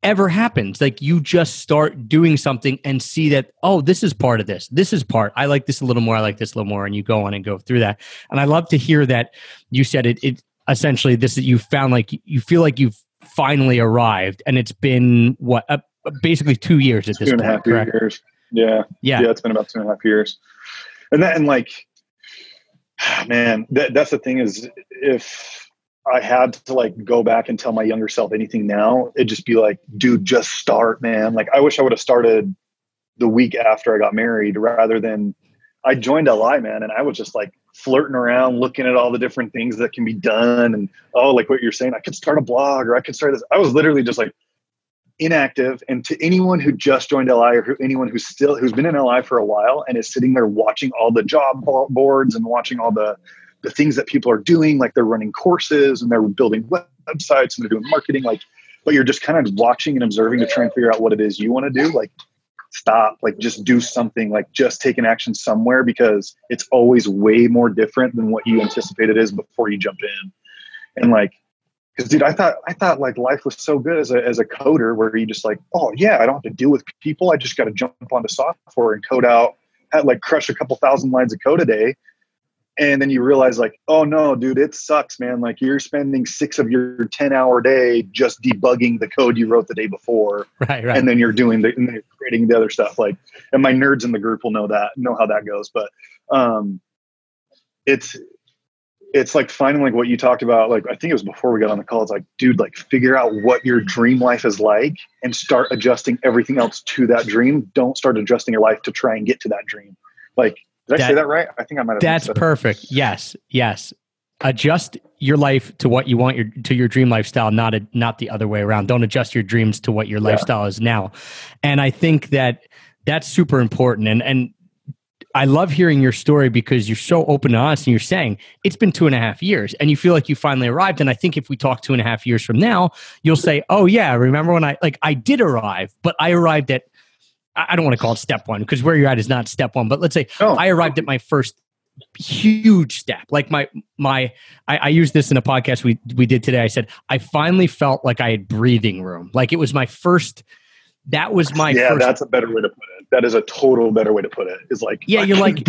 ever happens. Like you just start doing something and see that, oh, this is part of this. This is part. I like this a little more. I like this a little more. And you go on and go through that. And I love to hear that you said it, it essentially this is you found like you feel like you've finally arrived and it's been what uh, basically two years at this two and point, a half correct? years. Yeah. Yeah. Yeah. It's been about two and a half years. And that, and like, *sighs* man, that, that's the thing is if, I had to like go back and tell my younger self anything now, it'd just be like, dude, just start, man. Like I wish I would have started the week after I got married rather than I joined LI, man, and I was just like flirting around, looking at all the different things that can be done. And oh, like what you're saying, I could start a blog or I could start this. I was literally just like inactive. And to anyone who just joined LI or who, anyone who's still who's been in LI for a while and is sitting there watching all the job boards and watching all the the things that people are doing, like they're running courses and they're building websites and they're doing marketing, like, but you're just kind of watching and observing to try and figure out what it is you want to do. Like, stop, like, just do something, like, just take an action somewhere because it's always way more different than what you anticipated is before you jump in. And like, because dude, I thought I thought like life was so good as a as a coder where you just like, oh yeah, I don't have to deal with people. I just got to jump onto software and code out, had like crush a couple thousand lines of code a day, and then you realize like oh no dude it sucks man. Like you're spending six of your 10 hour day just debugging the code you wrote the day before. *laughs* Right right. And then you're doing the and then you're creating the other stuff. Like and my nerds in the group will know that know how that goes. But um it's it's like finding like what you talked about like i think it was before we got on the call it's like dude like figure out what your dream life is like and start adjusting everything else to that dream don't start adjusting your life to try and get to that dream like did I say that right? I think I might have. That's perfect. Yes, yes. Adjust your life to what you want your to your dream lifestyle, not a, not the other way around. Don't adjust your dreams to what your yeah. lifestyle is now. And I think that that's super important. And and I love hearing your story because you're so open and honest and you're saying it's been two and a half years and you feel like you finally arrived. And I think if we talk two and a half years from now, you'll say, Oh yeah, remember when I like I did arrive, but I arrived at I don't want to call it step one because where you're at is not step one, but let's say oh. I arrived at my first huge step. Like my my I, I used this in a podcast we we did today. I said I finally felt like I had breathing room. Like it was my first that was my yeah, first, that's a better way to put it. That is a total better way to put it. Is like yeah, you're like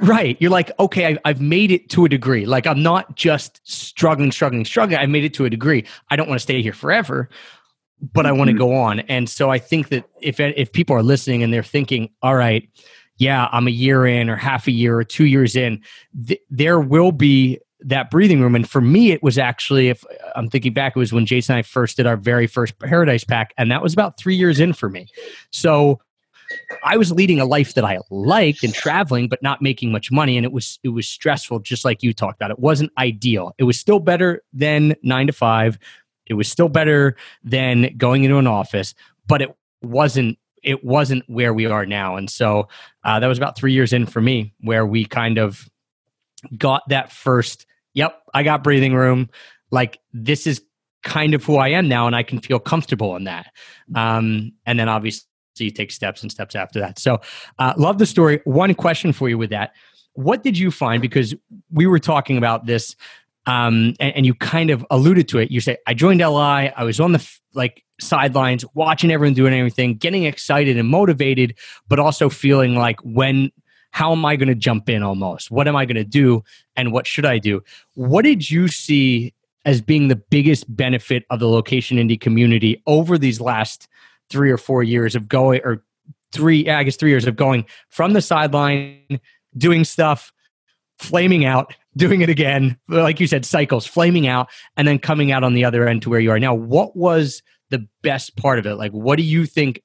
right. You're like okay, I, I've made it to a degree. Like I'm not just struggling, struggling, struggling. I made it to a degree. I don't want to stay here forever, but I want to mm-hmm. go on. And so I think that if if people are listening and they're thinking, all right, yeah, I'm a year in or half a year or two years in, th- there will be that breathing room. And for me, it was actually, if I'm thinking back, it was when Jason and I first did our very first Paradise Pack, and that was about three years in for me. So I was leading a life that I liked and traveling, but not making much money, and it was it was stressful, just like you talked about. It wasn't ideal. It was still better than nine to five, it was still better than going into an office, but it wasn't it wasn't where we are now. And so uh, that was about three years in for me, where we kind of got that first. Yep, I got breathing room. Like this is kind of who I am now, and I can feel comfortable in that. Um, and then obviously you take steps and steps after that. So uh, love the story. One question for you with that: What did you find? Because we were talking about this um, and, and, you kind of alluded to it. You say, I joined LI, I was on the f- like sidelines, watching everyone doing everything, getting excited and motivated, but also feeling like when how am I going to jump in almost? What am I going to do? And what should I do? What did you see as being the biggest benefit of the location indie community over these last three or four years of going, or three, I guess three years of going from the sideline, doing stuff, flaming out, doing it again, like you said, cycles, flaming out, and then coming out on the other end to where you are now. What was the best part of it? Like, what do you think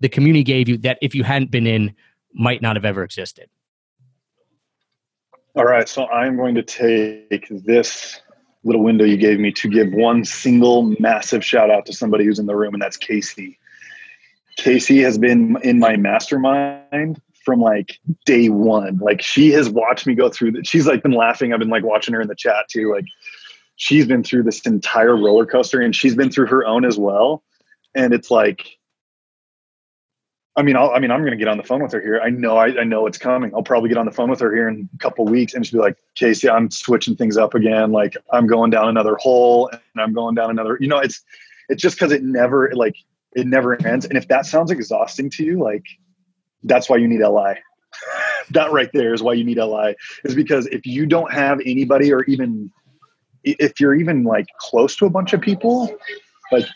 the community gave you that if you hadn't been in, might not have ever existed. All right, so I'm going to take this little window you gave me to give one single massive shout out to somebody who's in the room, and that's Casey. Casey has been in my mastermind from like day one. Like she has watched me go through that. She's like been laughing. I've been like watching her in the chat too. Like she's been through this entire roller coaster and she's been through her own as well. And it's like I mean, I'll, I mean, I'm going to get on the phone with her here. I know, I, I, know it's coming. I'll probably get on the phone with her here in a couple weeks, and she'll be like, "Casey, I'm switching things up again. Like, I'm going down another hole, and I'm going down another. You know, it's it's just because it never like it never ends. And if that sounds exhausting to you, like that's why you need LI. *laughs* that right there is why you need LI. Is because if you don't have anybody, or even if you're even like close to a bunch of people, like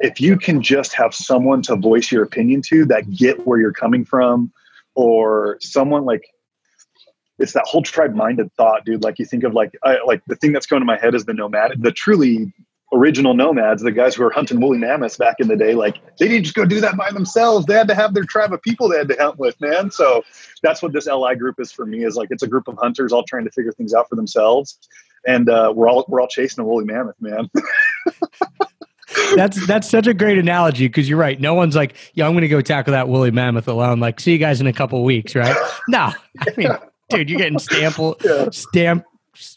if you can just have someone to voice your opinion to that get where you're coming from or someone like it's that whole tribe minded thought dude. Like you think of like I, like the thing that's going to my head is the nomad the truly original nomads the guys who were hunting woolly mammoths back in the day. Like they didn't just go do that by themselves. They had to have their tribe of people they had to hunt with man. So that's what this li group is for me is like it's a group of hunters all trying to figure things out for themselves. And uh, we're all we're all chasing a woolly mammoth man *laughs* that's that's such a great analogy because you're right. No one's like, "Yeah, I'm going to go tackle that woolly mammoth alone." Like, see you guys in a couple weeks, right? *laughs* No, I mean, dude, you're getting stampled, *laughs* yeah. stamp,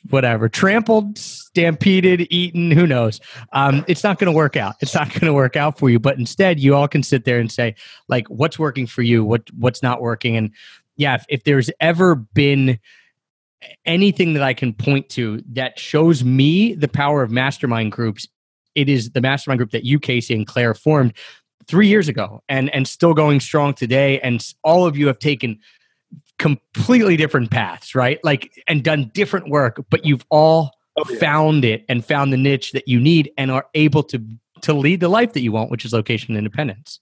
whatever, trampled, stampeded, eaten. Who knows? Um, it's not going to work out. It's not going to work out for you. But instead, you all can sit there and say, like, what's working for you? What what's not working? And yeah, if, if there's ever been anything that I can point to that shows me the power of mastermind groups it is the mastermind group that you, Casey, and Claire formed three years ago and and still going strong today. And all of you have taken completely different paths, right? Like and done different work, but you've all oh, yeah. found it and found the niche that you need and are able to to lead the life that you want, which is location independence.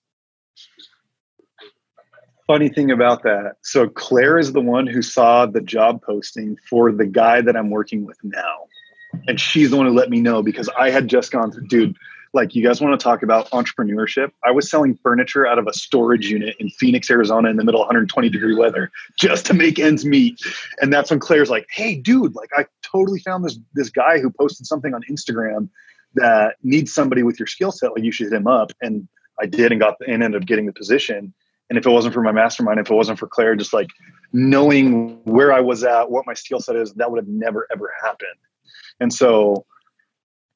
Funny thing about that. So Claire is the one who saw the job posting for the guy that I'm working with now and she's the one who let me know because I had just gone through, dude. Like, you guys want to talk about entrepreneurship? I was selling furniture out of a storage unit in Phoenix, Arizona, in the middle of 120 degree weather, just to make ends meet. And that's when Claire's like, "Hey, dude! Like, I totally found this this guy who posted something on Instagram that needs somebody with your skill set. Like, you should hit him up." And I did, and got and ended up getting the position. And if it wasn't for my mastermind, if it wasn't for Claire, just like knowing where I was at, what my skill set is, that would have never ever happened. And so,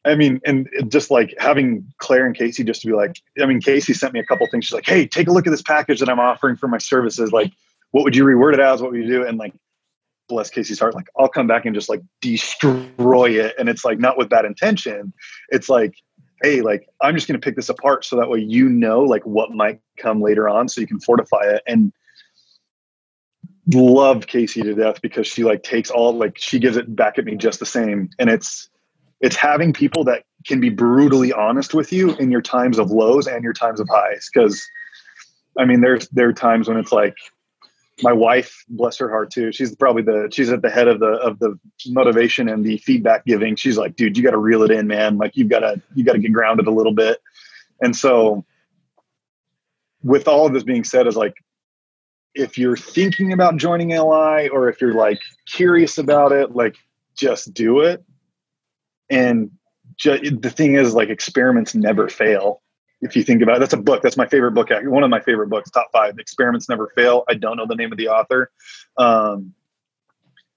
I mean, and just like having Claire and Casey just to be like, I mean, Casey sent me a couple things. She's like, hey, take a look at this package that I'm offering for my services. Like, what would you reword it as? What would you do? And like, bless Casey's heart, like, I'll come back and just like destroy it. And it's like, not with bad intention. It's like, hey, like, I'm just going to pick this apart so that way you know, like, what might come later on so you can fortify it. And love Casey to death because she like takes all like she gives it back at me just the same. And it's it's having people that can be brutally honest with you in your times of lows and your times of highs. Cause I mean there's there are times when it's like my wife, bless her heart too, she's probably the she's at the head of the of the motivation and the feedback giving. She's like, dude, you gotta reel it in, man. Like you've gotta you gotta get grounded a little bit. And so with all of this being said, is like if you're thinking about joining LI or if you're like curious about it, like just do it. And ju- the thing is, like experiments never fail. If you think about it, that's a book. That's my favorite book. One of my favorite books, top five. Experiments never fail. I don't know the name of the author, um,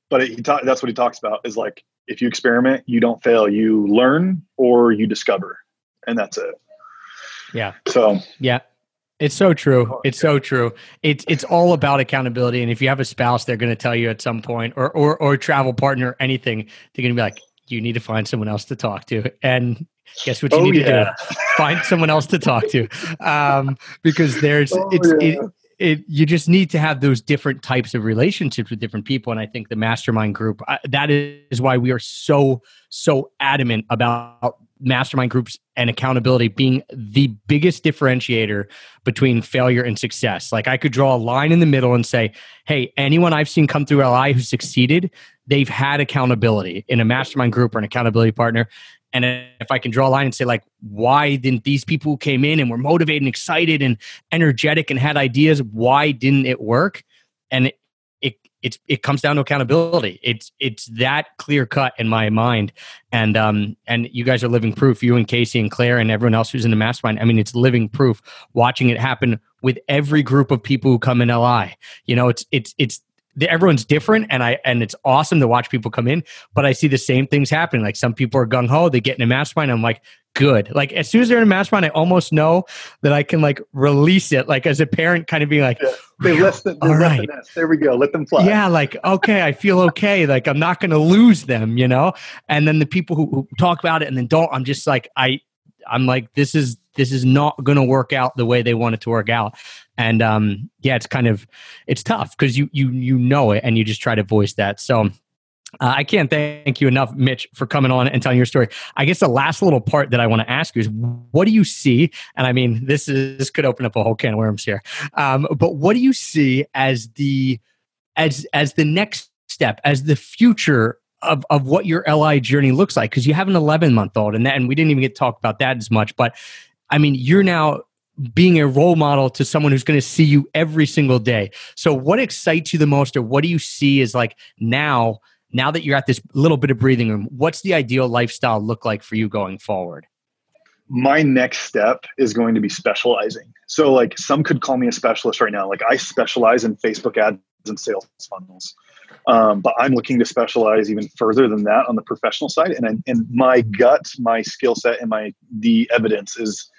but he ta- that's what he talks about. Is like if you experiment, you don't fail. You learn or you discover, and that's it. Yeah. So yeah, it's so true. It's so true. It's it's all about accountability. And if you have a spouse, they're going to tell you at some point, or or or travel partner, anything, they're going to be like, you need to find someone else to talk to. And guess what you Oh, need to do? *laughs* Find someone else to talk to. Um, because there's Oh, it's yeah. it, it you just need to have those different types of relationships with different people and i think the mastermind group uh, that is why we are so so adamant about mastermind groups and accountability being the biggest differentiator between failure and success like i could draw a line in the middle and say hey anyone i've seen come through li who succeeded they've had accountability in a mastermind group or an accountability partner and if I can draw a line and say, like, why didn't these people who came in and were motivated and excited and energetic and had ideas, why didn't it work? And it it it's, it comes down to accountability. It's it's that clear cut in my mind. And um and you guys are living proof. You and Casey and Claire and everyone else who's in the mastermind. I mean, it's living proof. Watching it happen with every group of people who come in LI. You know, it's it's it's everyone's different and i and it's awesome to watch people come in but i see the same things happening like some people are gung-ho they get in a mastermind i'm like good like as soon as they're in a mastermind i almost know that i can like release it like as a parent kind of being like Yeah. They left the, All nest. There we go. Let them fly. yeah like okay i feel okay like i'm not gonna lose them you know and then the people who, who talk about it and then don't i'm just like i i'm like this is this is not gonna work out the way they want it to work out and um yeah it's kind of it's tough because you you you know it and you just try to voice that so uh, I can't thank you enough, Mitch, for coming on and telling your story. I guess the last little part that I want to ask you is, what do you see? And I mean, this is this could open up a whole can of worms here. Um, but what do you see as the as as the next step, as the future of of what your LI journey looks like? Because you have an 11 month old, and that, and we didn't even get to talk about that as much. But I mean, you're now being a role model to someone who's going to see you every single day. So, what excites you the most, or what do you see as like now? Now that you're at this little bit of breathing room, what's the ideal lifestyle look like for you going forward? my next step is going to be specializing. So, like, some could call me a specialist right now. Like, I specialize in Facebook ads and sales funnels, um, but I'm looking to specialize even further than that on the professional side. And I- and my gut, my skill set, and my the evidence is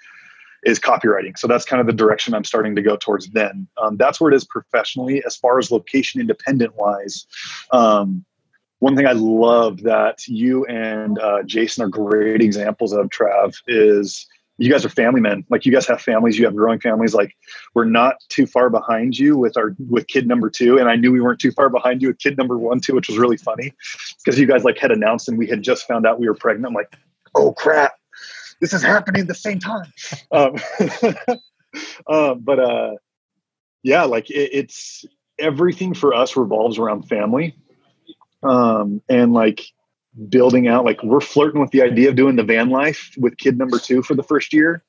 is copywriting. So that's kind of the direction I'm starting to go towards. Then um, that's where it is professionally. As far as location independent wise, um, one thing I love that you and uh, Jason are great examples of, Trav, is you guys are family men. Like you guys have families, you have growing families. Like we're not too far behind you with our with kid number two, and I knew we weren't too far behind you with kid number one too, which was really funny because you guys like had announced and we had just found out we were pregnant. I'm like, oh crap, this is happening at the same time. Um, *laughs* um, but uh, yeah, like it, it's everything for us revolves around family um, and like building out like we're flirting with the idea of doing the van life with kid number two for the first year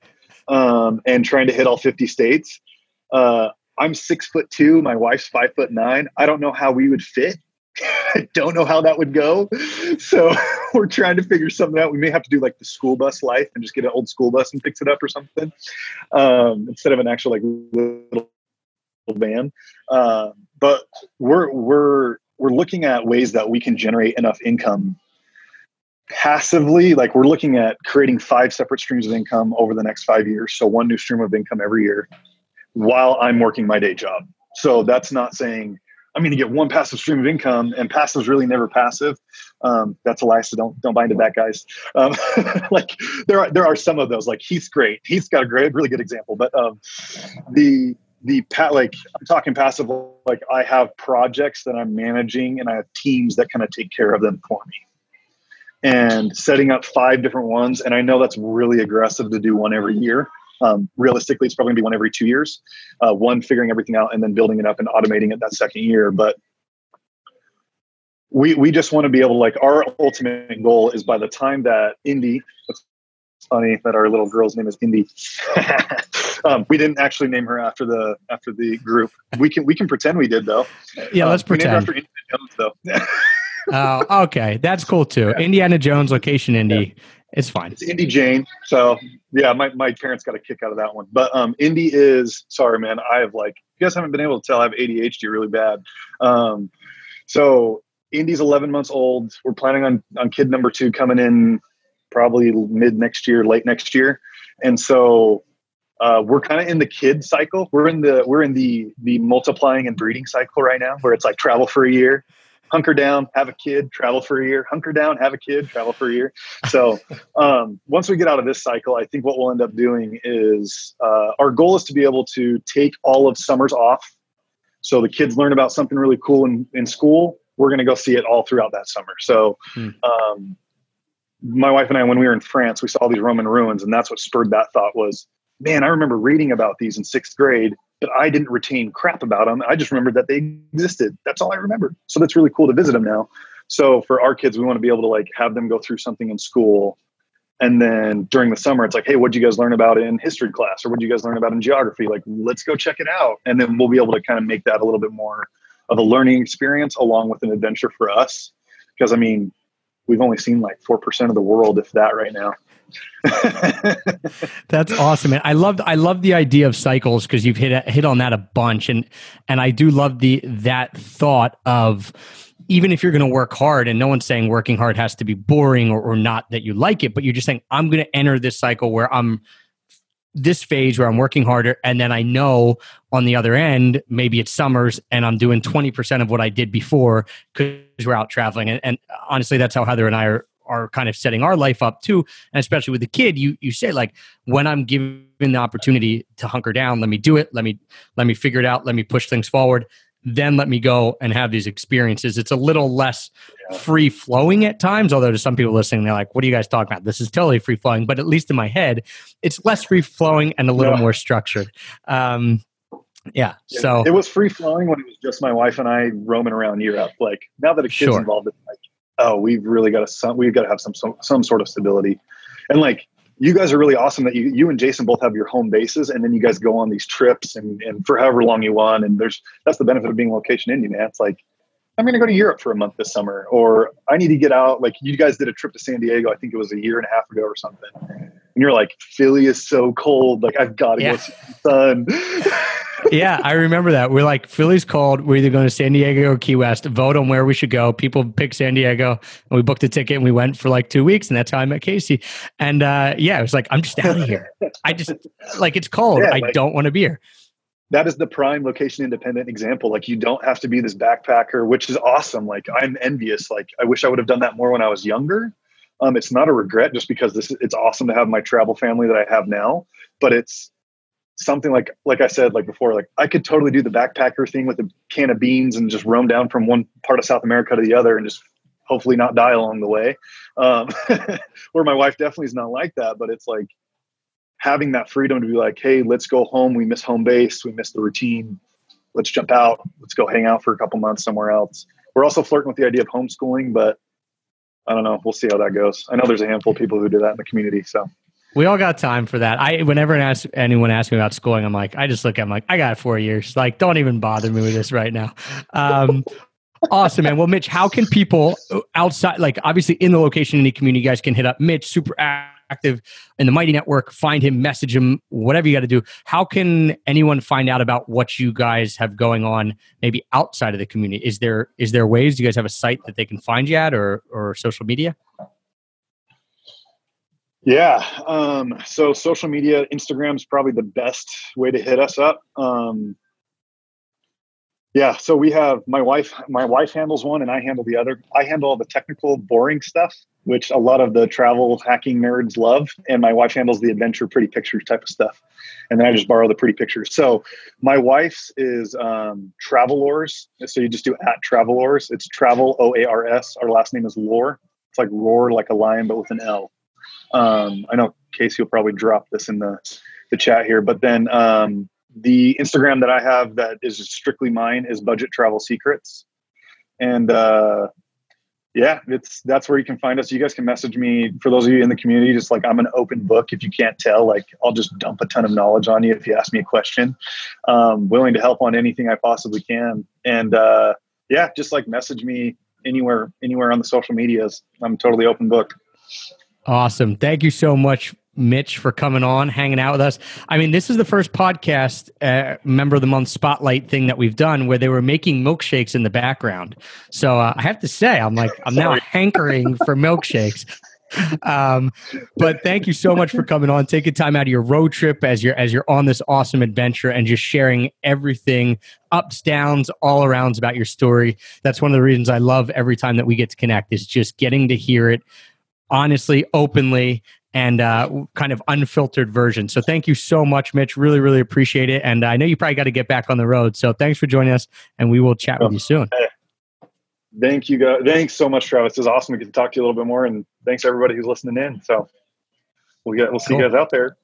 um, and trying to hit all 50 states. Uh, i'm six foot two my wife's five foot nine. I don't know how we would fit. *laughs* I don't know how that would go. So *laughs* we're trying to figure something out. We may have to do like the school bus life and just get an old school bus and fix it up or something um, instead of an actual like little van. Uh, but we're we're we're looking at ways that we can generate enough income passively. Like we're looking at creating five separate streams of income over the next five years. So one new stream of income every year while i'm working my day job. So that's not saying i'm going to get one passive stream of income and passive is really never passive. Um, that's a lie so don't don't buy into that guys. Um, *laughs* like there are there are some of those. Like heath's great. Heath's got a great really good example but um, the the pat like I'm talking passive like I have projects that I'm managing and I have teams that kind of take care of them for me. And setting up five different ones, and I know that's really aggressive to do one every year. Um, realistically, it's probably gonna be one every two years. Uh, one figuring everything out and then building it up and automating it that second year. But we we just want to be able to like our ultimate goal is by the time that Indy, it's funny that our little girl's name is Indy. *laughs* um, we didn't actually name her after the after the group. We can we can pretend we did though. Yeah, Um, let's we named her pretend. after Indiana Jones though. *laughs* Oh, okay, that's cool too. Indiana Jones location, Indy. It's fine. it's Indy Jane. So yeah, my, my parents got a kick out of that one. But um, Indy is sorry, man. I have like you guys haven't been able to tell I have ADHD really bad. Um, so Indy's 11 months old. We're planning on on kid number two coming in probably mid next year, late next year, and so uh, we're kind of in the kid cycle. We're in the we're in the the multiplying and breeding cycle right now, where it's like travel for a year, hunker down, have a kid, travel for a year, hunker down, have a kid, travel for a year. So *laughs* um, once we get out of this cycle, I think what we'll end up doing is uh, our goal is to be able to take all of summers off. So the kids learn about something really cool in, in school. We're going to go see it all throughout that summer. So hmm. um, my wife and I, when we were in France, we saw these Roman ruins, and that's what spurred that thought was, man, I remember reading about these in sixth grade but I didn't retain crap about them. I just remembered that they existed. That's all I remember. So that's really cool to visit them now. So for our kids, we want to be able to like have them go through something in school. And then during the summer, it's like, hey, what'd you guys learn about in history class? Or what'd you guys learn about in geography? Like, let's go check it out. And then we'll be able to kind of make that a little bit more of a learning experience along with an adventure for us. Because I mean, we've only seen like 4% of the world, if that right now. *laughs* That's awesome. And I love I love the idea of cycles because you've hit hit on that a bunch and and I do love the that thought of even if you're going to work hard and no one's saying working hard has to be boring or, or not that you like it but you're just saying i'm going to enter this cycle where i'm this phase where i'm working harder and then i know on the other end maybe it's summers and i'm doing 20% of what i did before because we're out traveling. And, and honestly that's how heather and i are are kind of setting our life up too. And especially with the kid you you say like when i'm given the opportunity to hunker down let me do it let me let me figure it out let me push things forward then let me go and have these experiences it's a little less yeah. free flowing at times although to some people listening they're like what are you guys talking about this is totally free flowing but at least in my head it's less free flowing and a little yeah. more structured um, yeah, so it was free flowing when it was just my wife and I roaming around Europe. Like now that a kid's sure. involved, it's like oh, we've really got to we've got to have some, some some sort of stability, and like you guys are really awesome that you you and Jason both have your home bases, and then you guys go on these trips and and for however long you want, and there's that's the benefit of being location indie, man. It's like I'm going to go to Europe for a month this summer, or I need to get out. Like you guys did a trip to San Diego, I think it was a year and a half ago or something. And you're like, Philly is so cold. Like I've got to yeah. go see the sun. *laughs* *laughs* yeah, I remember that. We're like, Philly's cold. We're either going to San Diego or Key West. Vote on where we should go. People pick San Diego, and we booked a ticket and we went for like two weeks, and that's how I met Casey. And uh, yeah, it was like, I'm just out of here. I just like it's cold. Yeah, I like, don't want to be here. That is the prime location independent example. Like you don't have to be this backpacker, which is awesome. Like I'm envious. Like I wish I would have done that more when I was younger. Um, it's not a regret just because this it's awesome to have my travel family that I have now, but it's something like like I said like before, like I could totally do the backpacker thing with a can of beans and just roam down from one part of South America to the other and just hopefully not die along the way. Um, *laughs* where my wife definitely is not like that, but it's like having that freedom to be like, hey, let's go home. We miss home base. We miss the routine. Let's jump out. Let's go hang out for a couple months somewhere else. We're also flirting with the idea of homeschooling, but I don't know. We'll see how that goes. I know there's a handful of people who do that in the community. So we all got time for that. I whenever ask, anyone asks me about schooling, I'm like, I just look at them like, I got four years. Like, don't even bother me with this right now. Um, *laughs* awesome, man. Well, Mitch, how can people outside, like obviously in the location indie community, you guys can hit up Mitch, super active in the Mighty Network, find him, message him, whatever you got to do. How can anyone find out about what you guys have going on, maybe outside of the community? Is there is there ways? Do you guys have a site that they can find you at, or or social media? Yeah. Um, so social media, Instagram is probably the best way to hit us up. Um, yeah. So we have my wife, my wife handles one and I handle the other. I handle all the technical, boring stuff, which a lot of the travel hacking nerds love. And my wife handles the adventure, pretty pictures type of stuff. And then I just borrow the pretty pictures. So my wife's is um, Traveloars. So you just do at Traveloars. It's travel, O A R S. Our last name is Loar. It's like roar like a lion, but with an L. Um, I know Casey will probably drop this in the, the chat here, but then um, the Instagram that I have that is strictly mine is Budget Travel Secrets, and uh, yeah, it's that's where you can find us. You guys can message me for those of you in the community. Just like I'm an open book. If you can't tell, like I'll just dump a ton of knowledge on you if you ask me a question. Um, willing to help on anything I possibly can, and uh, yeah, just like message me anywhere anywhere on the social medias. I'm totally open book. Awesome. Thank you so much, Mitch, for coming on, hanging out with us. I mean, this is the first podcast, uh, member of the month spotlight thing that we've done where they were making milkshakes in the background. So uh, I have to say, I'm like, I'm now hankering for milkshakes. um, but thank you so much for coming on, taking time out of your road trip as you're as you're on this awesome adventure and just sharing everything, ups, downs, all arounds about your story. That's one of the reasons I love every time that we get to connect is just getting to hear it honestly, openly, and uh, kind of unfiltered version. So thank you so much, Mitch. Really, really appreciate it. And I know you probably got to get back on the road. So thanks for joining us, and we will chat with you soon. Thank you, guys. Thanks so much, Travis. It was awesome We get to talk to you a little bit more, and thanks everybody who's listening in. So we'll get we'll see cool. you guys out there.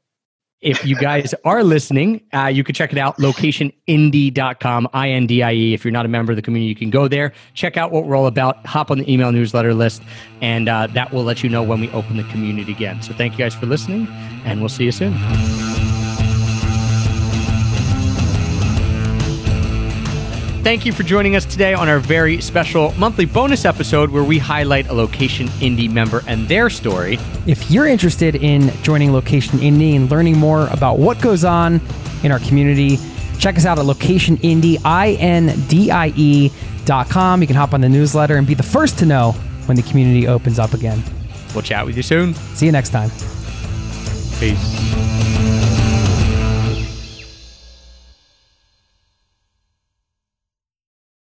If you guys are listening, uh, you can check it out, locationindie.com, I N D I E. If you're not a member of the community, you can go there, check out what we're all about, hop on the email newsletter list, and uh, that will let you know when we open the community again. So thank you guys for listening, and we'll see you soon. Thank you for joining us today on our very special monthly bonus episode where we highlight a Location Indie member and their story. If you're interested in joining Location Indie and learning more about what goes on in our community, check us out at locationindie, I-N-D-I-E dot com. You can hop on the newsletter and be the first to know when the community opens up again. We'll chat with you soon. See you next time. Peace.